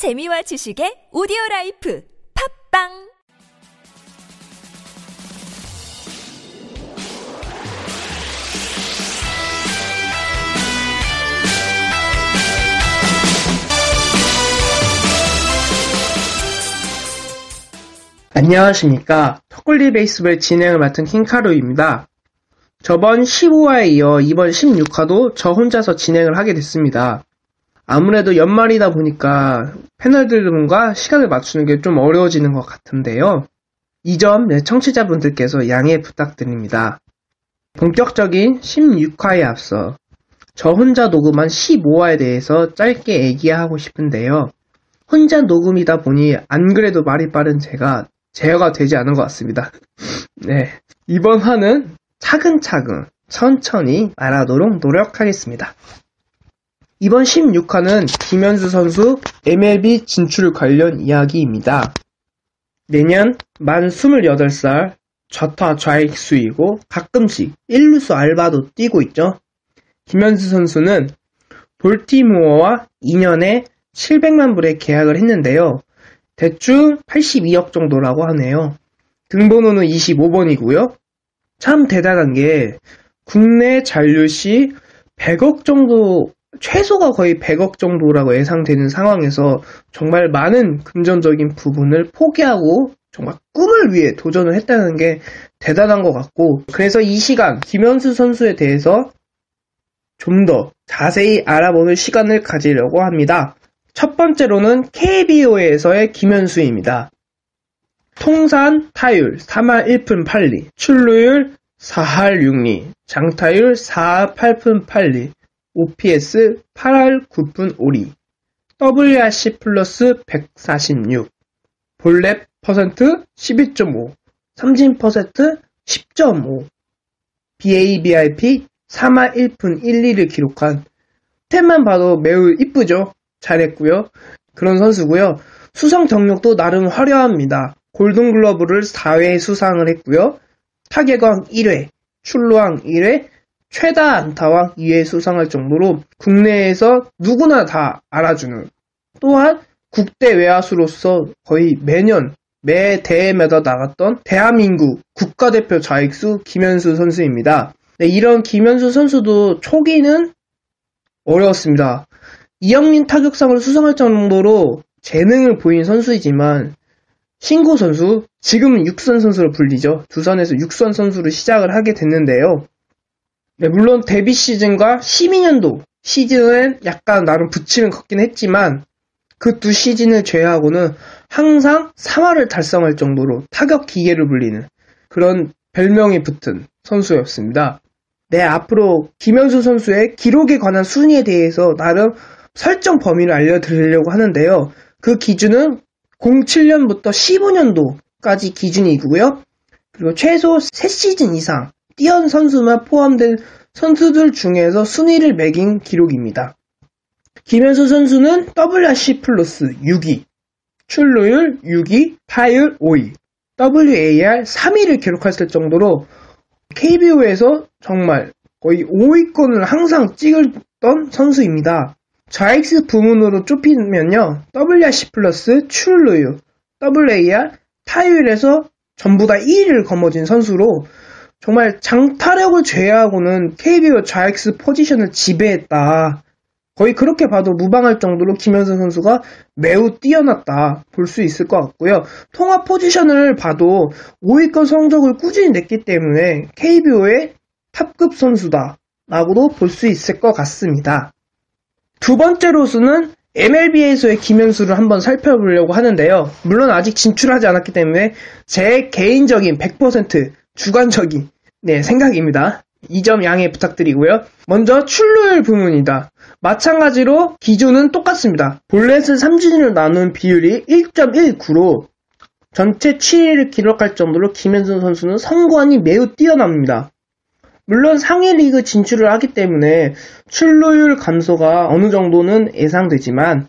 재미와 지식의 오디오 라이프 팟빵 안녕하십니까. 턱걸리 베이스볼 진행을 맡은 킹카루입니다. 저번 15화에 이어 이번 16화도 저 혼자서 진행을 하게 됐습니다. 아무래도 연말이다 보니까 패널들과 시간을 맞추는 게 좀 어려워지는 것 같은데요. 이 점 청취자분들께서 양해 부탁드립니다. 본격적인 16화에 앞서 저 혼자 녹음한 15화에 대해서 짧게 얘기하고 싶은데요. 혼자 녹음이다 보니 안 그래도 말이 빠른 제가 제어가 되지 않은 것 같습니다. 네. 이번 화는 차근차근 천천히 말하도록 노력하겠습니다. 이번 16화는 김현수 선수 MLB 진출 관련 이야기입니다. 내년 만 28살 좌타 좌익수이고 가끔씩 1루수 알바도 뛰고 있죠. 김현수 선수는 볼티모어와 2년에 700만 불의 계약을 했는데요. 대충 82억 정도라고 하네요. 등번호는 25번이고요. 참 대단한 게 국내 잔류 시 100억 정도 최소가 거의 100억 정도라고 예상되는 상황에서 정말 많은 금전적인 부분을 포기하고 정말 꿈을 위해 도전을 했다는 게 대단한 것 같고 그래서 이 시간 김현수 선수에 대해서 좀 더 자세히 알아보는 시간을 가지려고 합니다. 첫 번째로는 KBO에서의 김현수입니다. 통산 타율 3할 1푼 8리, 출루율 4할 6리, 장타율 4할 8푼 8리, OPS 8할 9푼 5리, WRC plus 146, 볼넷 퍼센트 12.5, 삼진 퍼센트 10.5, BABIP 3할 1푼 1리를 기록한 템만 봐도 매우 이쁘죠? 잘했고요. 그런 선수고요. 수상 경력도 나름 화려합니다. 골든글러브를 4회 수상을 했고요. 타격왕 1회, 출루왕 1회, 최다 안타왕 2회 수상할 정도로 국내에서 누구나 다 알아주는 또한 국대 외야수로서 거의 매년 매 대회마다 나갔던 대한민국 국가대표 좌익수 김현수 선수입니다. 네, 이런 김현수 선수도 초기는 어려웠습니다. 이영민 타격상을 수상할 정도로 재능을 보인 선수이지만 신고 선수, 지금은 육선 선수로 불리죠. 두산에서 육선 선수로 시작을 하게 됐는데요. 네, 물론 데뷔 시즌과 12년도 시즌은 약간 나름 붙이는 걷긴 했지만 그 두 시즌을 제외하고는 항상 3화를 달성할 정도로 타격 기계를 불리는 그런 별명이 붙은 선수였습니다. 네, 앞으로 김현수 선수의 기록에 관한 순위에 대해서 나름 설정 범위를 알려드리려고 하는데요. 그 기준은 07년부터 15년도까지 기준이고요. 그리고 최소 3시즌 이상 뛰어난 선수만 포함된 선수들 중에서 순위를 매긴 기록입니다. 김현수 선수는 WRC 플러스 6위, 출루율 6위, 타율 5위, WAR 3위를 기록했을 정도로 KBO에서 정말 거의 5위권을 항상 찍었던 선수입니다. 좌익스 부문으로 좁히면요. WRC 플러스 출루율, WAR, 타율에서 전부 다 1위를 거머쥔 선수로 정말 장타력을 제외하고는 KBO 좌익스 포지션을 지배했다. 거의 그렇게 봐도 무방할 정도로 김현수 선수가 매우 뛰어났다 볼 수 있을 것 같고요. 통합 포지션을 봐도 5위권 성적을 꾸준히 냈기 때문에 KBO의 탑급 선수다 라고도 볼 수 있을 것 같습니다. 두 번째로서는 MLB에서의 김현수를 한번 살펴보려고 하는데요. 물론 아직 진출하지 않았기 때문에 제 개인적인 100% 주관적인 네, 생각입니다. 이 점 양해 부탁드리고요. 먼저 출루율 부문이다. 마찬가지로 기준은 똑같습니다. 볼넷을 3진으로 나눈 비율이 1.19로 전체 7위를 기록할 정도로 김현수 선수는 성관이 매우 뛰어납니다. 물론 상위 리그 진출을 하기 때문에 출루율 감소가 어느 정도는 예상되지만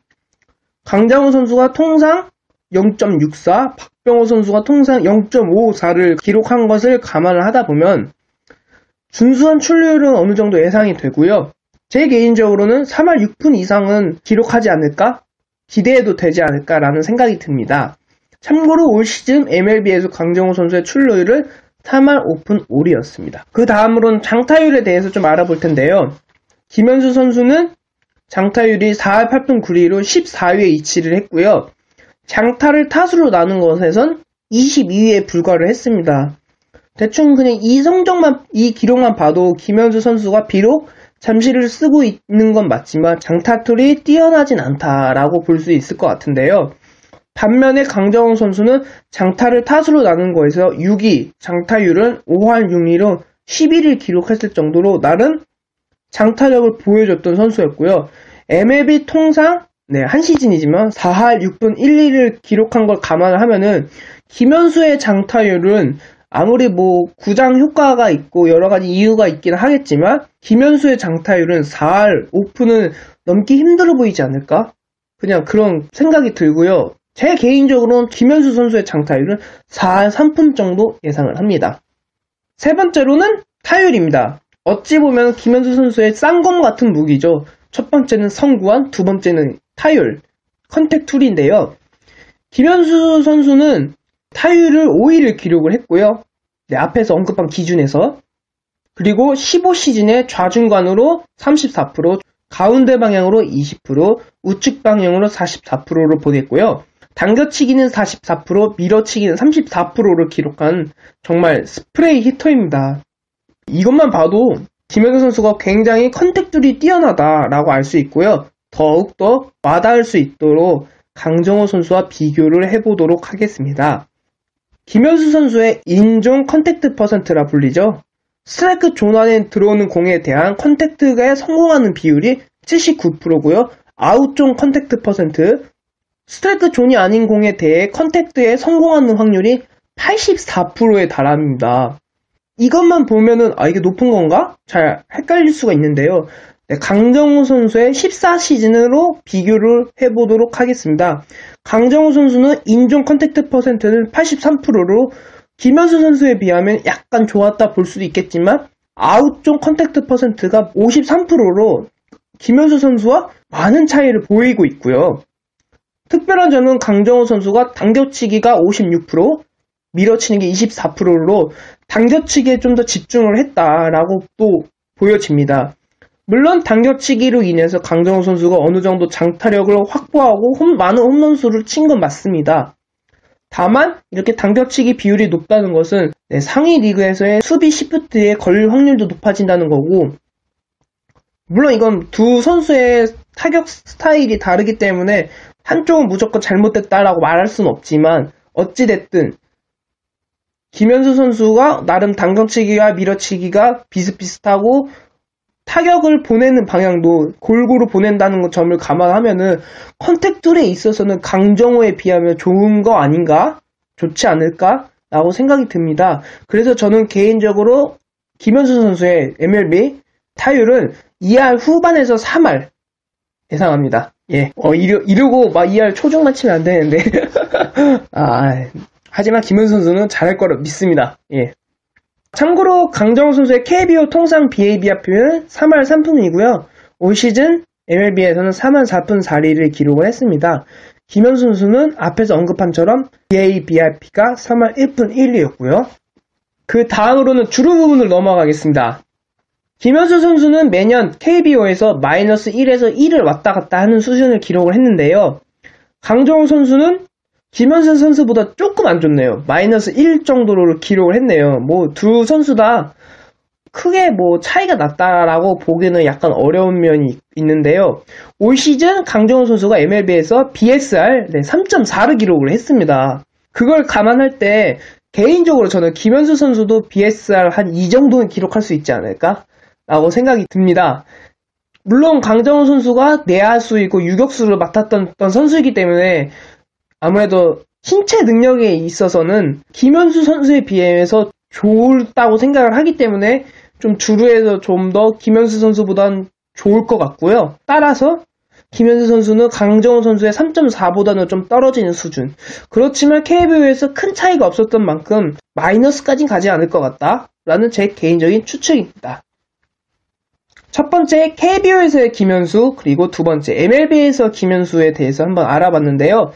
강장호 선수가 통상 0.64, 박병호 선수가 통상 0.54를 기록한 것을 감안을 하다 보면 준수한 출루율은 어느 정도 예상이 되고요. 제 개인적으로는 3할 6푼 이상은 기록하지 않을까? 기대해도 되지 않을까라는 생각이 듭니다. 참고로 올 시즌 MLB에서 강정호 선수의 출루율은 3할 오픈 5리였습니다. 그 다음으로는 장타율에 대해서 좀 알아볼 텐데요. 김현수 선수는 장타율이 4할 8분 9리로 14위에 위치를 했고요. 장타를 타수로 나눈 것에선 22위에 불과를 했습니다. 대충 그냥 이 성적만, 이 기록만 봐도 김현수 선수가 비록 잠시를 쓰고 있는 건 맞지만 장타툴이 뛰어나진 않다라고 볼 수 있을 것 같은데요. 반면에 강정호 선수는 장타를 타수로 나눈 거에서 6위, 장타율은 5할 6리로 11위를 기록했을 정도로 나름 장타력을 보여줬던 선수였고요. MLB 통상 네, 한 시즌이지만 4할 6분 1, 2를 기록한 걸 감안을 하면은 김현수의 장타율은 아무리 뭐 구장 효과가 있고 여러 가지 이유가 있긴 하겠지만 김현수의 장타율은 4할 5푼은 넘기 힘들어 보이지 않을까? 그냥 그런 생각이 들고요. 제 개인적으로는 김현수 선수의 장타율은 4할 3푼 정도 예상을 합니다. 세 번째로는 타율입니다. 어찌 보면 김현수 선수의 쌍검 같은 무기죠. 첫 번째는 선구안, 두 번째는 타율, contact tool인데요. 김현수 선수는 타율을 5위를 기록을 했고요. 네, 앞에서 언급한 기준에서. 그리고 15시즌에 좌중간으로 34%, 가운데 방향으로 20%, 우측 방향으로 44%로 보냈고요. 당겨치기는 44%, 밀어치기는 34%를 기록한 정말 스프레이 히터입니다. 이것만 봐도 김현수 선수가 굉장히 컨택들이 뛰어나다라고 알 수 있고요. 더욱더 와닿을 수 있도록 강정호 선수와 비교를 해보도록 하겠습니다. 김현수 선수의 in-zone contact 퍼센트라 불리죠. 스트라이크 존 안에 들어오는 공에 대한 contact에 성공하는 비율이 79%고요. out-zone contact 퍼센트, 스트라이크 존이 아닌 공에 대해 contact에 성공하는 확률이 84%에 달합니다. 이것만 보면은 아 이게 높은 건가? 잘 헷갈릴 수가 있는데요. 네, 강정호 선수의 14시즌으로 비교를 해보도록 하겠습니다. 강정호 선수는 in-zone contact 퍼센트는 83%로 김현수 선수에 비하면 약간 좋았다 볼 수도 있겠지만 out-zone contact 퍼센트가 53%로 김현수 선수와 많은 차이를 보이고 있고요. 특별한 점은 강정호 선수가 당겨치기가 56%, 밀어치는 게 24%로 당겨치기에 좀 더 집중을 했다라고 또 보여집니다. 물론 당겨치기로 인해서 강정호 선수가 어느 정도 장타력을 확보하고 홈, 많은 홈런수를 친 건 맞습니다. 다만 이렇게 당겨치기 비율이 높다는 것은 네, 상위 리그에서의 수비 시프트에 걸릴 확률도 높아진다는 거고 물론 이건 두 선수의 타격 스타일이 다르기 때문에 한쪽은 무조건 잘못됐다라고 말할 수는 없지만 어찌됐든 김현수 선수가 나름 당겨치기와 밀어치기가 비슷비슷하고 타격을 보내는 방향도 골고루 보낸다는 점을 감안하면은 컨택툴에 있어서는 강정호에 비하면 좋은 거 아닌가? 좋지 않을까? 라고 생각이 듭니다. 그래서 저는 개인적으로 김현수 선수의 MLB 타율은 2할 후반에서 3할 예상합니다. 예. 어, 이러, 이러고 막 2할 초중만 치면 안 되는데. 아, 하지만 김현수 선수는 잘할 거라 믿습니다. 예. 참고로 강정호 선수의 KBO 통상 BAB 합표는 3할 3푼이고요. 올 시즌 MLB에서는 3할 4푼 4리를 기록을 했습니다. 김현수 선수는 앞에서 언급한처럼 BABRP가 3할 1푼 1리였고요. 그 다음으로는 주루 부분을 넘어가겠습니다. 김현수 선수는 매년 KBO에서 마이너스 1에서 1을 왔다 갔다 하는 수준을 기록을 했는데요. 강정호 선수는 김현선 선수보다 조금 안 좋네요. 마이너스 1 정도로 기록을 했네요. 뭐 두 선수 다 크게 뭐 차이가 났다라고 보기는 약간 어려운 면이 있는데요. 올 시즌 강정호 선수가 MLB에서 BSR 3.4를 기록을 했습니다. 그걸 감안할 때 개인적으로 저는 김현수 선수도 BSR 한 이 정도는 기록할 수 있지 않을까? 라고 생각이 듭니다. 물론 강정호 선수가 내야수이고 유격수를 맡았던 선수이기 때문에 아무래도 신체 능력에 있어서는 김현수 선수에 비해서 좋다고 생각을 하기 때문에 좀 주루에서 좀 더 김현수 선수보단 좋을 것 같고요. 따라서 김현수 선수는 강정호 선수의 3.4보다는 좀 떨어지는 수준. 그렇지만 KBO에서 큰 차이가 없었던 만큼 마이너스까진 가지 않을 것 같다. 라는 제 개인적인 추측입니다. 첫 번째 KBO에서의 김현수 그리고 두 번째 MLB에서 김현수에 대해서 한번 알아봤는데요.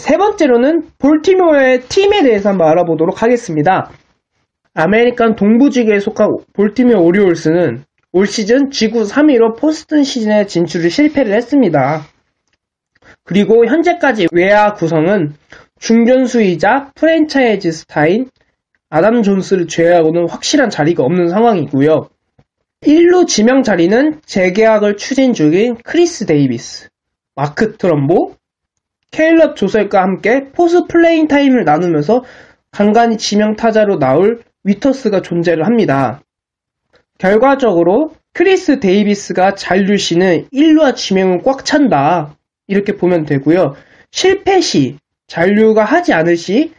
세 번째로는 볼티모어의 팀에 대해서 한번 알아보도록 하겠습니다. 아메리칸 동부지구에 속한 볼티모어 오리올스는 올 시즌 지구 3위로 포스트 시즌에 진출을 실패를 했습니다. 그리고 현재까지 외야 구성은 중견수이자 프랜차이즈 스타인 아담 존스를 제외하고는 확실한 자리가 없는 상황이고요. 1루 지명 자리는 재계약을 추진 중인 크리스 데이비스, 마크 트럼보, 케일럽 조셉과 함께 포수 playing time을 나누면서 간간히 지명 타자로 나올 위터스가 존재를 합니다. 결과적으로 크리스 데이비스가 잔류 시는 1루와 지명은 꽉 찬다. 이렇게 보면 되고요. 실패 시, 잔류가 하지 않을 시,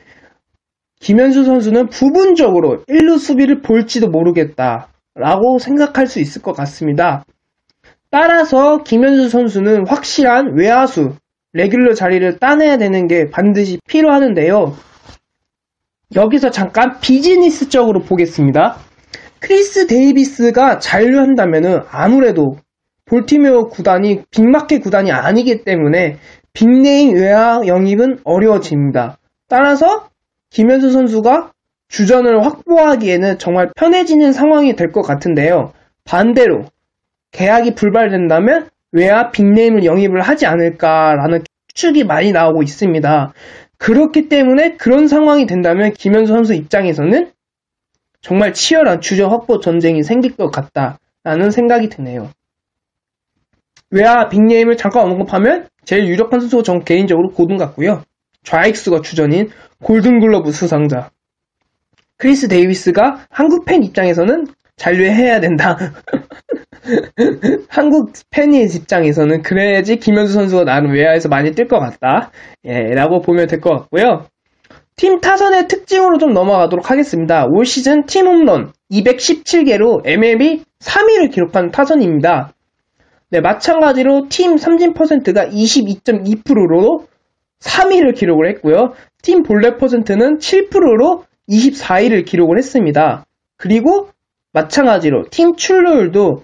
김현수 선수는 부분적으로 1루 수비를 볼지도 모르겠다. 라고 생각할 수 있을 것 같습니다. 따라서 김현수 선수는 확실한 외야수, regular 자리를 따내야 되는 게 반드시 필요하는데요. 여기서 잠깐 비즈니스적으로 보겠습니다. 크리스 데이비스가 잔류한다면 아무래도 볼티모어 구단이 big market 구단이 아니기 때문에 big name 외야 영입은 어려워집니다. 따라서 김현수 선수가 주전을 확보하기에는 정말 편해지는 상황이 될 것 같은데요. 반대로 계약이 불발된다면 외야 빅네임을 영입을 하지 않을까라는 추측이 많이 나오고 있습니다. 그렇기 때문에 그런 상황이 된다면 김현수 선수 입장에서는 정말 치열한 주전 확보 전쟁이 생길 것 같다라는 생각이 드네요. 외야 빅네임을 잠깐 언급하면 제일 유력한 선수가 전 개인적으로 고든 같고요. 좌익수가 주전인 골든글러브 수상자. 크리스 데이비스가 한국 팬 입장에서는 잔류해야 된다. 한국 팬의 입장에서는 그래야지 김현수 선수가 나는 외야에서 많이 뛸 것 같다. 예, 라고 보면 될 것 같고요. 팀 타선의 특징으로 좀 넘어가도록 하겠습니다. 올 시즌 팀 홈런 217개로 MLB 3위를 기록한 타선입니다. 네, 마찬가지로 팀 삼진 퍼센트가 22.2%로 3위를 기록을 했고요. 팀 볼넷 퍼센트는 7%로 24위를 기록을 했습니다. 그리고 마찬가지로 팀 출루율도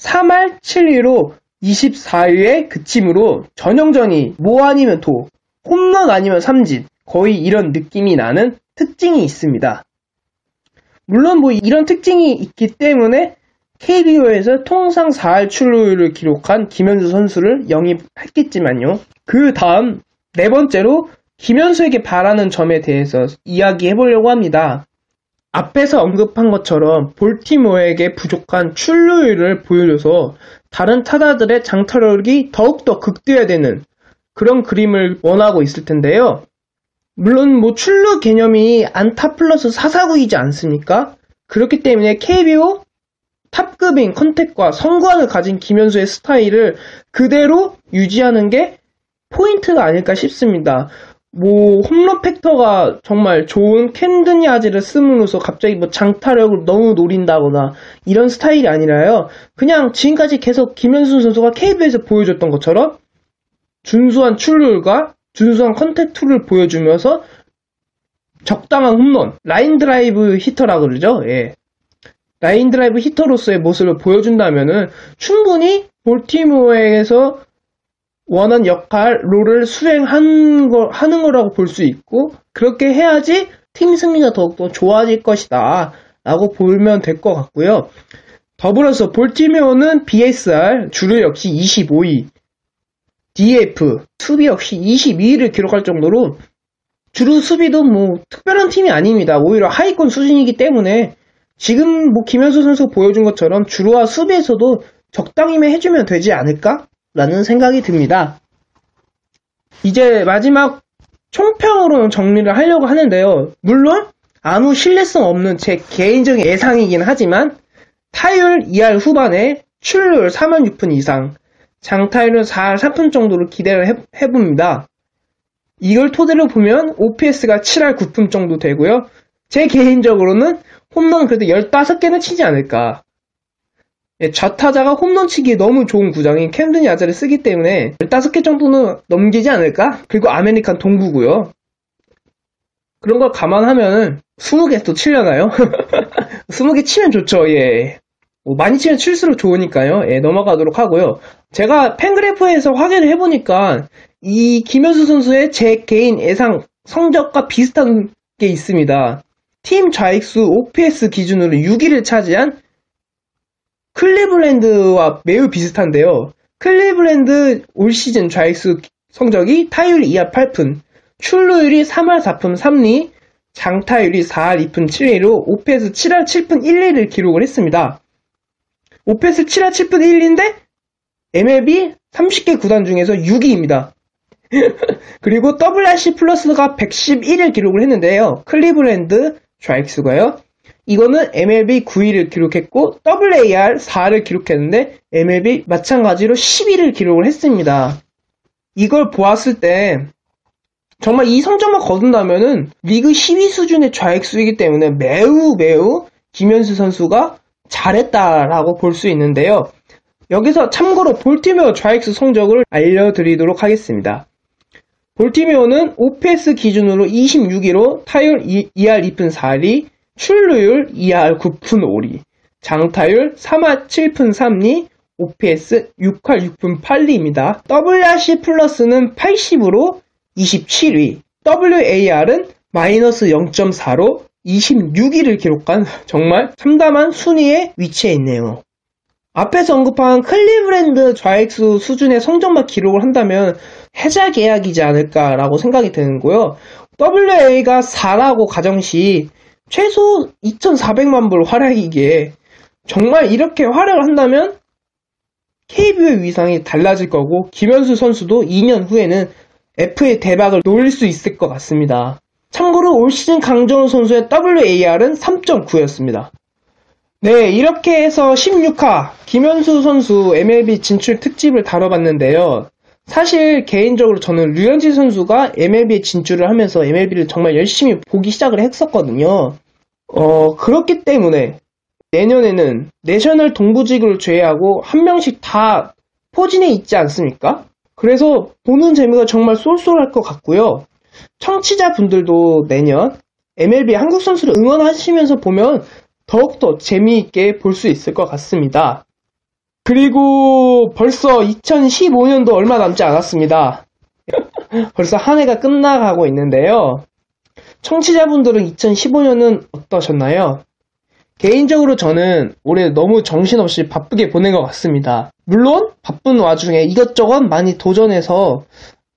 3할 7위로 24위에 그침으로 전형전이 뭐 아니면 도, 홈런 아니면 삼진, 거의 이런 느낌이 나는 특징이 있습니다. 물론 뭐 이런 특징이 있기 때문에 KBO에서 통상 4할 출루율을 기록한 김현수 선수를 영입했겠지만요. 그 다음 네 번째로 김현수에게 바라는 점에 대해서 이야기해 보려고 합니다. 앞에서 언급한 것처럼 볼티모어에게 부족한 출루율을 보여줘서 다른 타자들의 장타력이 더욱더 극대화되는 그런 그림을 원하고 있을 텐데요. 물론 뭐 출루 개념이 안타 플러스 사사구이지 않습니까? 그렇기 때문에 KBO 탑급인 컨택과 성관을 가진 김현수의 스타일을 그대로 유지하는 게 포인트가 아닐까 싶습니다. 뭐 홈런 factor가 정말 좋은 캠든 야즈를 쓰므로써 갑자기 뭐 장타력을 너무 노린다거나 이런 스타일이 아니라요. 그냥 지금까지 계속 김현수 선수가 KBO에서 보여줬던 것처럼 준수한 출루율과 준수한 contact를 보여주면서 적당한 홈런, 라인 드라이브 hitter라 그러죠. 예. 라인 드라이브 hitter로서의 모습을 보여준다면은 충분히 볼티모어에서 원한 역할, role을 수행하는 거, 하는 거라고 볼 수 있고, 그렇게 해야지 팀 승리가 더욱더 좋아질 것이다. 라고 보면 될 것 같고요. 더불어서 볼티모어는 BSR 주루 역시 25위, DF 수비 역시 22위를 기록할 정도로 주루 수비도 뭐 특별한 팀이 아닙니다. 오히려 하위권 수준이기 때문에 지금 뭐 김현수 선수 보여준 것처럼 주루와 수비에서도 적당히만 해주면 되지 않을까 라는 생각이 듭니다. 이제 마지막 총평으로 정리를 하려고 하는데요. 물론 아무 신뢰성 없는 제 개인적인 예상이긴 하지만 타율 2할 후반에 출루율 3할 6푼 이상, 장타율은 4할 3푼 정도로 기대를 해, 봅니다 이걸 토대로 보면 OPS가 7할 9푼 정도 되고요. 제 개인적으로는 홈런 그래도 15개는 치지 않을까. 예, 좌타자가 홈런 치기에 너무 좋은 구장인 캠든 야즈를 쓰기 때문에 15개 정도는 넘기지 않을까? 그리고 아메리칸 동부고요. 그런 걸 감안하면 20개 또 치려나요? 20개 치면 좋죠, 예. 뭐 많이 치면 칠수록 좋으니까요. 예, 넘어가도록 하고요. 제가 팬그래프에서 확인을 해보니까 이 김현수 선수의 제 개인 예상 성적과 비슷한 게 있습니다. 팀 좌익수 OPS 기준으로 6위를 차지한 클리블랜드와 매우 비슷한데요. 클리블랜드 올 시즌 좌익수 성적이 타율 2할 8푼, 출루율이 3할 4푼 3리, 장타율이 4할 2푼 7리로 OPS 7할 7푼 1리를 기록을 했습니다. OPS 7할 7푼 1리인데 MLB 30개 구단 중에서 6위입니다. 그리고 WRC 플러스가 111을 기록을 했는데요. 클리블랜드 좌익수가요. 이거는 MLB 9위를 기록했고 WAR 4를 기록했는데 MLB 마찬가지로 10위를 기록을 했습니다. 이걸 보았을 때 정말 이 성적만 거둔다면은 리그 10위 수준의 좌익수이기 때문에 매우 매우 김현수 선수가 잘했다라고 볼 수 있는데요. 여기서 참고로 볼티메어 좌익수 성적을 알려드리도록 하겠습니다. 볼티메어는 OPS 기준으로 26위로 타율 2할 2푼 4리, 출루율 2할 9푼 5리, 장타율 3할 7푼 3리, OPS 6할 6푼 8리입니다. WRC 플러스는 80으로 27위, WAR은 마이너스 0.4로 26위를 기록한 정말 참담한 순위에 위치해 있네요. 앞에서 언급한 클리브랜드 좌익수 수준의 성적만 기록을 한다면 해자 계약이지 않을까라고 생각이 드는고요. WA가 4라고 가정시 최소 2,400만 불 활약이기에 정말 이렇게 활약을 한다면 KBO의 위상이 달라질 거고 김현수 선수도 2년 후에는 F의 대박을 노릴 수 있을 것 같습니다. 참고로 올 시즌 강정호 선수의 WAR은 3.9였습니다. 네, 이렇게 해서 16화 김현수 선수 MLB 진출 특집을 다뤄봤는데요. 사실 개인적으로 저는 류현진 선수가 MLB에 진출을 하면서 MLB를 정말 열심히 보기 시작을 했었거든요. 어, 그렇기 때문에 내년에는 내셔널 동부지구를 제외하고 한 명씩 다 포진해 있지 않습니까? 그래서 보는 재미가 정말 쏠쏠할 것 같고요. 청취자분들도 내년 MLB 한국 선수를 응원하시면서 보면 더욱더 재미있게 볼 수 있을 것 같습니다. 그리고 벌써 2015년도 얼마 남지 않았습니다. 벌써 한 해가 끝나가고 있는데요. 청취자분들은 2015년은 어떠셨나요? 개인적으로 저는 올해 너무 정신없이 바쁘게 보낸 것 같습니다. 물론 바쁜 와중에 이것저것 많이 도전해서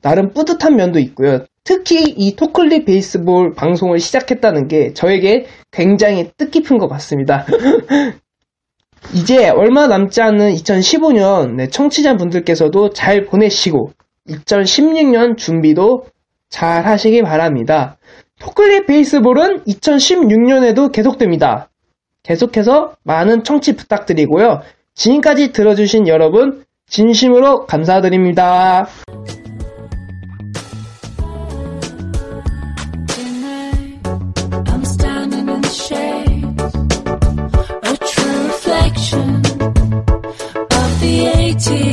나름 뿌듯한 면도 있고요. 특히 이 토클리 베이스볼 방송을 시작했다는 게 저에게 굉장히 뜻깊은 것 같습니다. 이제 얼마 남지 않은 2015년 네, 청취자분들께서도 잘 보내시고 2016년 준비도 잘 하시기 바랍니다. 토클리 베이스볼은 2016년에도 계속됩니다. 계속해서 많은 청취 부탁드리고요. 지금까지 들어주신 여러분 진심으로 감사드립니다. 一起。